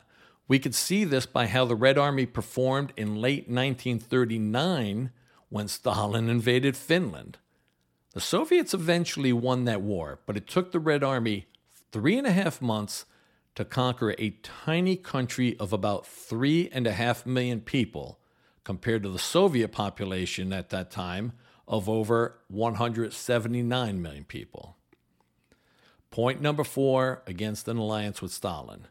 We could see this by how the Red Army performed in late 1939 when Stalin invaded Finland. The Soviets eventually won that war, but it took the Red Army three and a half months to conquer a tiny country of about three and a half million people compared to the Soviet population at that time of over 179 million people. Point number four against an alliance with Stalin.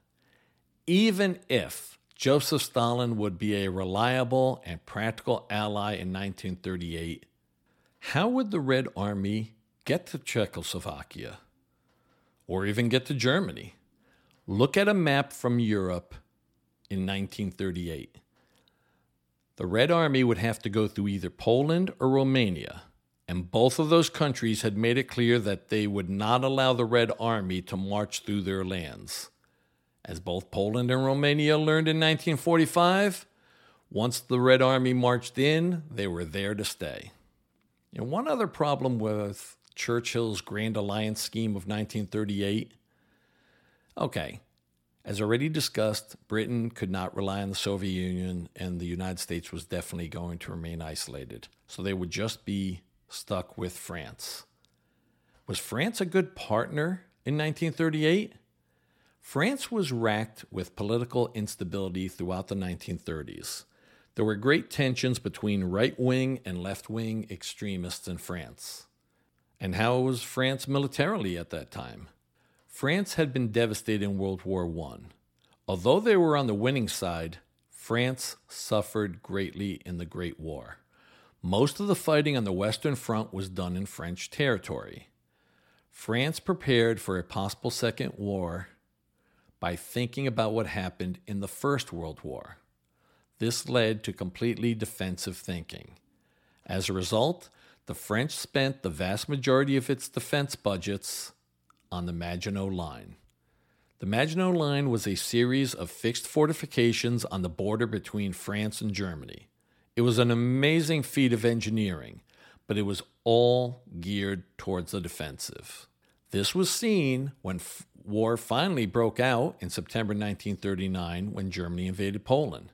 Even if Joseph Stalin would be a reliable and practical ally in 1938, how would the Red Army get to Czechoslovakia? or even get to Germany. Look at a map from Europe in 1938. The Red Army would have to go through either Poland or Romania, and both of those countries had made it clear that they would not allow the Red Army to march through their lands. As both Poland and Romania learned in 1945, once the Red Army marched in, they were there to stay. And one other problem with Churchill's Grand Alliance scheme of 1938? Okay, as already discussed, Britain could not rely on the Soviet Union, and the United States was definitely going to remain isolated. So they would just be stuck with France. Was France a good partner in 1938? France was racked with political instability throughout the 1930s. There were great tensions between right wing and left wing extremists in France. And how was France militarily at that time? France had been devastated in World War I. Although they were on the winning side, France suffered greatly in the Great War. Most of the fighting on the Western Front was done in French territory. France prepared for a possible Second War by thinking about what happened in the First World War. This led to completely defensive thinking. As a result, the French spent the vast majority of its defense budgets on the Maginot Line. The Maginot Line was a series of fixed fortifications on the border between France and Germany. It was an amazing feat of engineering, but it was all geared towards the defensive. This was seen when f- war finally broke out in September 1939 when Germany invaded Poland.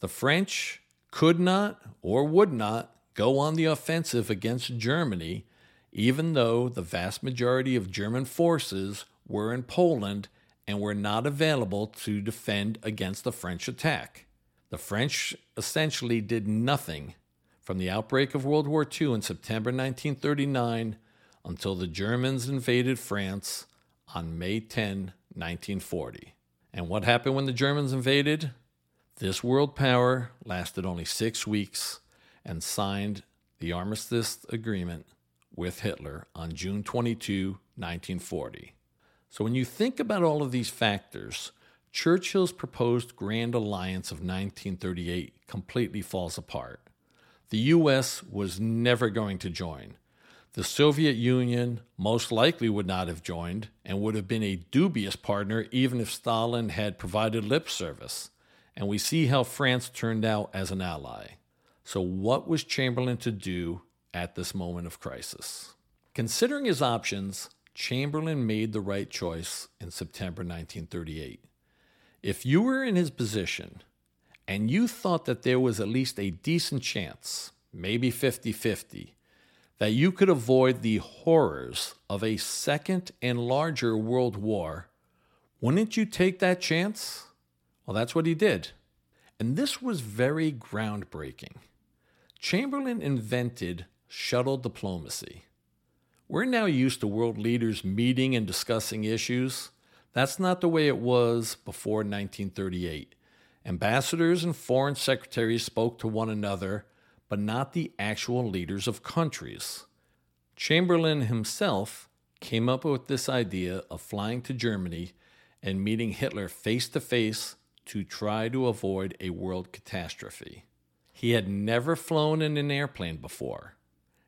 The French could not or would not go on the offensive against Germany, even though the vast majority of German forces were in Poland and were not available to defend against the French attack. The French essentially did nothing from the outbreak of World War II in September 1939 until the Germans invaded France on May 10, 1940. And what happened when the Germans invaded? This world power lasted only six weeks and signed the Armistice Agreement with Hitler on June 22, 1940. So when you think about all of these factors, Churchill's proposed Grand Alliance of 1938 completely falls apart. The U.S. was never going to join. The Soviet Union most likely would not have joined and would have been a dubious partner even if Stalin had provided lip service. And we see how France turned out as an ally. So, what was Chamberlain to do at this moment of crisis? Considering his options, Chamberlain made the right choice in September 1938. If you were in his position and you thought that there was at least a decent chance, maybe 50 50, that you could avoid the horrors of a second and larger world war, wouldn't you take that chance? Well, that's what he did. And this was very groundbreaking. Chamberlain invented shuttle diplomacy. We're now used to world leaders meeting and discussing issues. That's not the way it was before 1938. Ambassadors and foreign secretaries spoke to one another, but not the actual leaders of countries. Chamberlain himself came up with this idea of flying to Germany and meeting Hitler face to face to try to avoid a world catastrophe. He had never flown in an airplane before.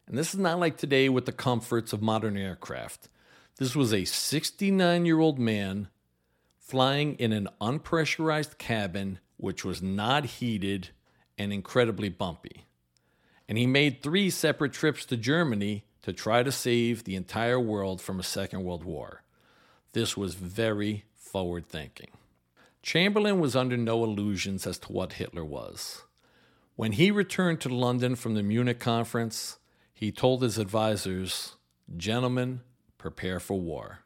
And this is not like today with the comforts of modern aircraft. This was a 69 year old man flying in an unpressurized cabin, which was not heated and incredibly bumpy. And he made three separate trips to Germany to try to save the entire world from a Second World War. This was very forward thinking. Chamberlain was under no illusions as to what Hitler was. When he returned to London from the Munich conference, he told his advisors, Gentlemen, prepare for war.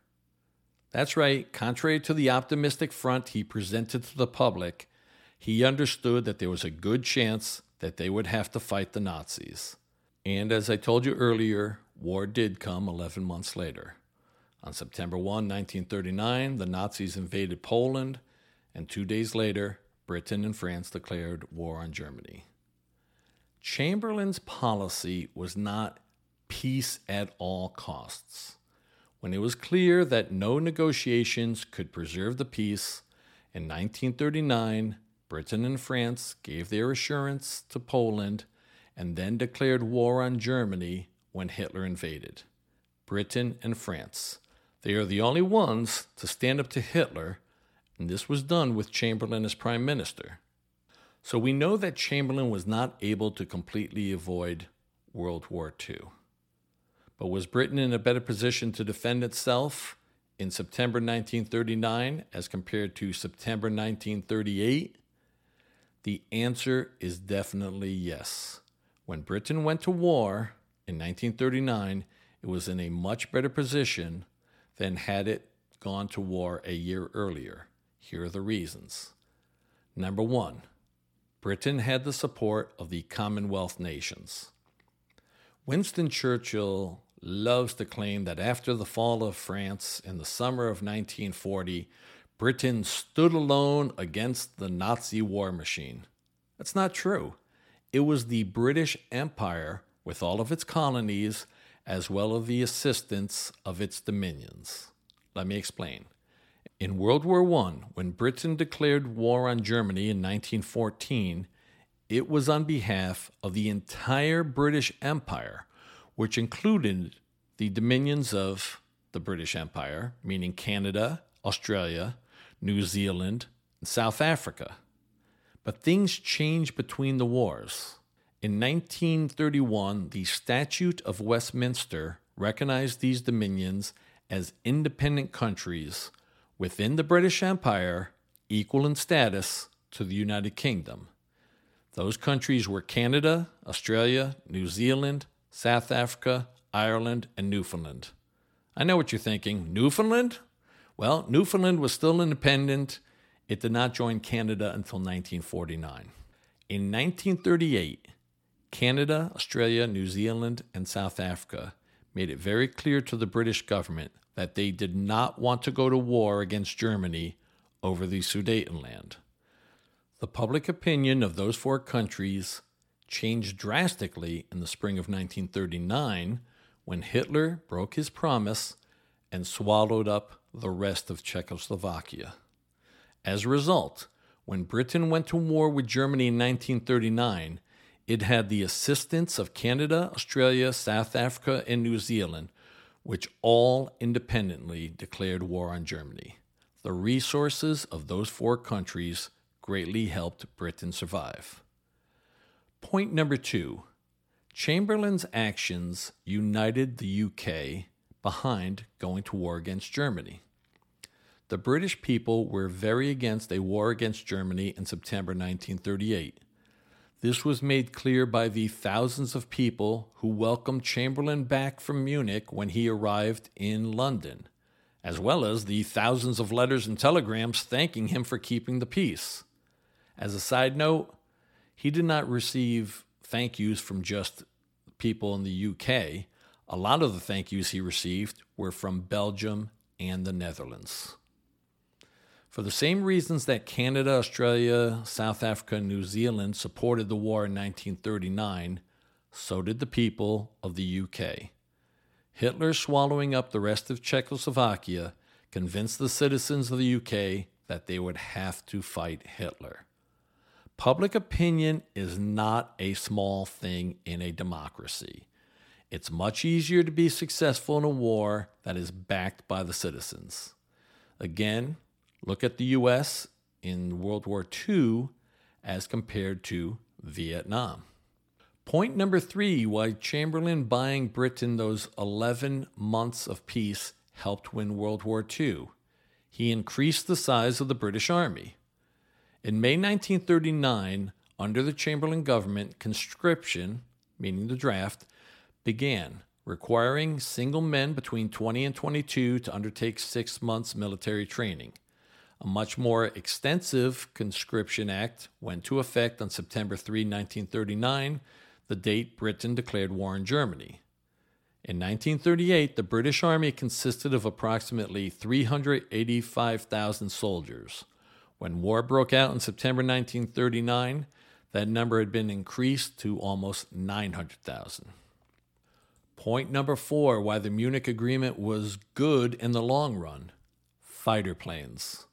That's right, contrary to the optimistic front he presented to the public, he understood that there was a good chance that they would have to fight the Nazis. And as I told you earlier, war did come 11 months later. On September 1, 1939, the Nazis invaded Poland, and two days later, Britain and France declared war on Germany. Chamberlain's policy was not peace at all costs. When it was clear that no negotiations could preserve the peace, in 1939, Britain and France gave their assurance to Poland and then declared war on Germany when Hitler invaded. Britain and France. They are the only ones to stand up to Hitler, and this was done with Chamberlain as Prime Minister. So we know that Chamberlain was not able to completely avoid World War II. But was Britain in a better position to defend itself in September 1939 as compared to September 1938? The answer is definitely yes. When Britain went to war in 1939, it was in a much better position than had it gone to war a year earlier. Here are the reasons. Number one, Britain had the support of the Commonwealth nations. Winston Churchill loves to claim that after the fall of France in the summer of 1940, Britain stood alone against the Nazi war machine. That's not true. It was the British Empire, with all of its colonies, as well as the assistance of its dominions. Let me explain. In World War I, when Britain declared war on Germany in 1914, it was on behalf of the entire British Empire, which included the dominions of the British Empire, meaning Canada, Australia, New Zealand, and South Africa. But things changed between the wars. In 1931, the Statute of Westminster recognized these dominions as independent countries within the British Empire equal in status to the United Kingdom. Those countries were Canada, Australia, New Zealand, South Africa, Ireland, and Newfoundland. I know what you're thinking. Newfoundland? Well, Newfoundland was still independent. It did not join Canada until 1949. In 1938, Canada, Australia, New Zealand, and South Africa made it very clear to the British government that they did not want to go to war against Germany over the Sudetenland. The public opinion of those four countries changed drastically in the spring of 1939 when Hitler broke his promise and swallowed up the rest of Czechoslovakia. As a result, when Britain went to war with Germany in 1939, it had the assistance of Canada, Australia, South Africa, and New Zealand, which all independently declared war on Germany. The resources of those four countries greatly helped Britain survive. Point number two Chamberlain's actions united the UK behind going to war against Germany. The British people were very against a war against Germany in September 1938. This was made clear by the thousands of people who welcomed Chamberlain back from Munich when he arrived in London, as well as the thousands of letters and telegrams thanking him for keeping the peace. As a side note, he did not receive thank yous from just people in the UK. A lot of the thank yous he received were from Belgium and the Netherlands. For the same reasons that Canada, Australia, South Africa, and New Zealand supported the war in 1939, so did the people of the UK. Hitler swallowing up the rest of Czechoslovakia convinced the citizens of the UK that they would have to fight Hitler. Public opinion is not a small thing in a democracy. It's much easier to be successful in a war that is backed by the citizens. Again, Look at the US in World War II as compared to Vietnam. Point number three why Chamberlain buying Britain those 11 months of peace helped win World War II. He increased the size of the British Army. In May 1939, under the Chamberlain government, conscription, meaning the draft, began, requiring single men between 20 and 22 to undertake six months military training. A much more extensive conscription act went to effect on September 3, 1939, the date Britain declared war on Germany. In 1938, the British Army consisted of approximately 385,000 soldiers. When war broke out in September 1939, that number had been increased to almost 900,000. Point number four why the Munich Agreement was good in the long run fighter planes.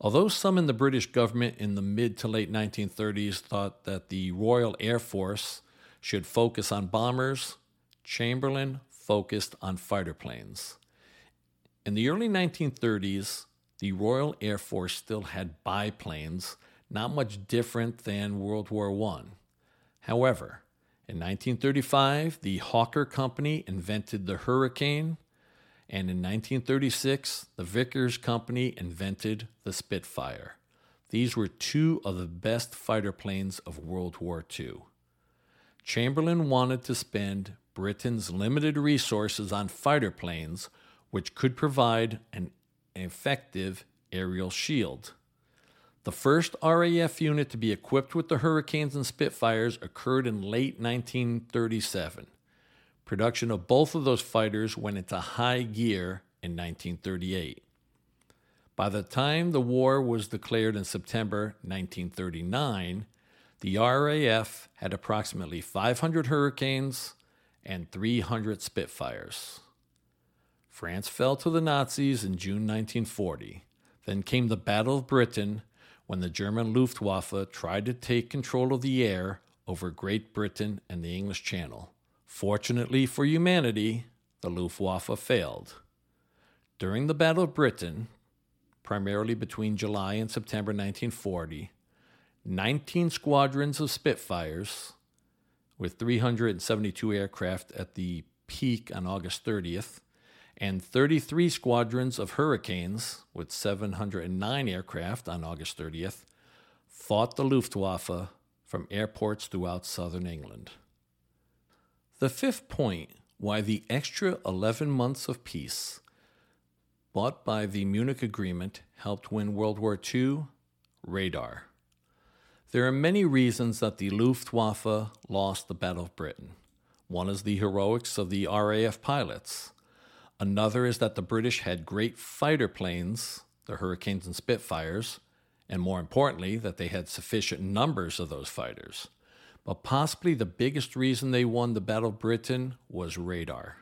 Although some in the British government in the mid to late 1930s thought that the Royal Air Force should focus on bombers, Chamberlain focused on fighter planes. In the early 1930s, the Royal Air Force still had biplanes, not much different than World War I. However, in 1935, the Hawker Company invented the Hurricane and in 1936, the Vickers Company invented the Spitfire. These were two of the best fighter planes of World War II. Chamberlain wanted to spend Britain's limited resources on fighter planes, which could provide an effective aerial shield. The first RAF unit to be equipped with the Hurricanes and Spitfires occurred in late 1937. Production of both of those fighters went into high gear in 1938. By the time the war was declared in September 1939, the RAF had approximately 500 Hurricanes and 300 Spitfires. France fell to the Nazis in June 1940. Then came the Battle of Britain when the German Luftwaffe tried to take control of the air over Great Britain and the English Channel. Fortunately for humanity, the Luftwaffe failed. During the Battle of Britain, primarily between July and September 1940, 19 squadrons of Spitfires, with 372 aircraft at the peak on August 30th, and 33 squadrons of Hurricanes, with 709 aircraft on August 30th, fought the Luftwaffe from airports throughout southern England. The fifth point why the extra 11 months of peace bought by the Munich Agreement helped win World War II radar. There are many reasons that the Luftwaffe lost the Battle of Britain. One is the heroics of the RAF pilots. Another is that the British had great fighter planes, the Hurricanes and Spitfires, and more importantly, that they had sufficient numbers of those fighters. But possibly the biggest reason they won the Battle of Britain was radar.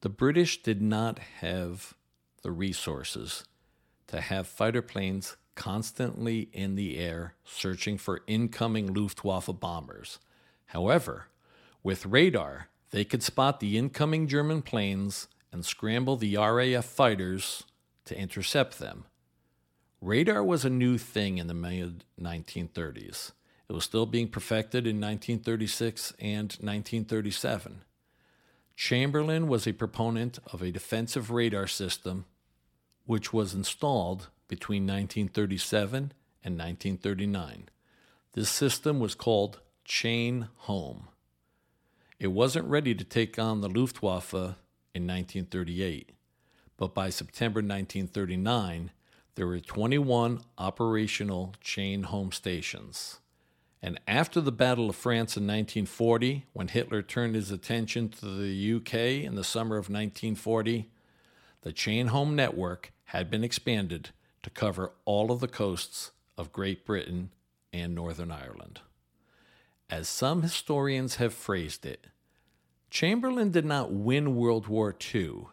The British did not have the resources to have fighter planes constantly in the air searching for incoming Luftwaffe bombers. However, with radar, they could spot the incoming German planes and scramble the RAF fighters to intercept them. Radar was a new thing in the mid 1930s. It was still being perfected in 1936 and 1937. Chamberlain was a proponent of a defensive radar system which was installed between 1937 and 1939. This system was called Chain Home. It wasn't ready to take on the Luftwaffe in 1938, but by September 1939, there were 21 operational chain home stations. And after the Battle of France in 1940, when Hitler turned his attention to the UK in the summer of 1940, the chain home network had been expanded to cover all of the coasts of Great Britain and Northern Ireland. As some historians have phrased it, Chamberlain did not win World War II,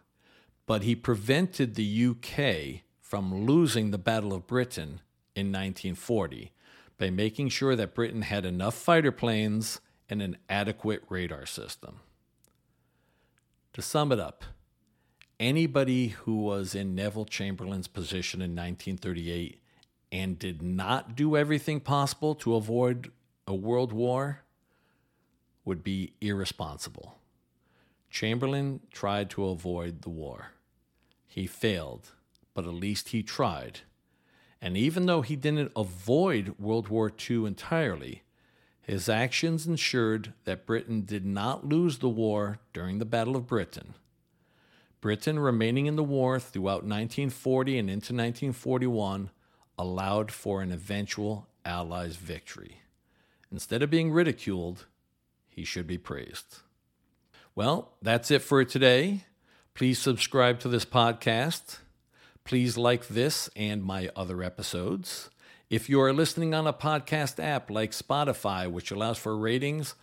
but he prevented the UK from losing the Battle of Britain in 1940 by making sure that Britain had enough fighter planes and an adequate radar system. To sum it up, anybody who was in Neville Chamberlain's position in 1938 and did not do everything possible to avoid a world war would be irresponsible. Chamberlain tried to avoid the war. He failed, but at least he tried. And even though he didn't avoid World War II entirely, his actions ensured that Britain did not lose the war during the Battle of Britain. Britain remaining in the war throughout 1940 and into 1941 allowed for an eventual Allies victory. Instead of being ridiculed, he should be praised. Well, that's it for today. Please subscribe to this podcast. Please like this and my other episodes. If you are listening on a podcast app like Spotify, which allows for ratings,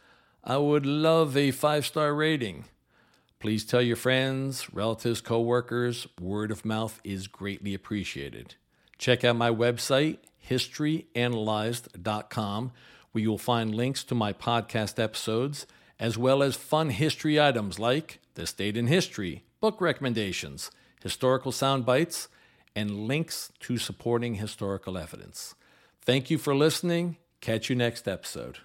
I would love a five star rating. Please tell your friends, relatives, coworkers. Word of mouth is greatly appreciated. Check out my website, historyanalyzed.com, where you'll find links to my podcast episodes, as well as fun history items like This Date in History, book recommendations, historical sound bites, and links to supporting historical evidence. Thank you for listening. Catch you next episode.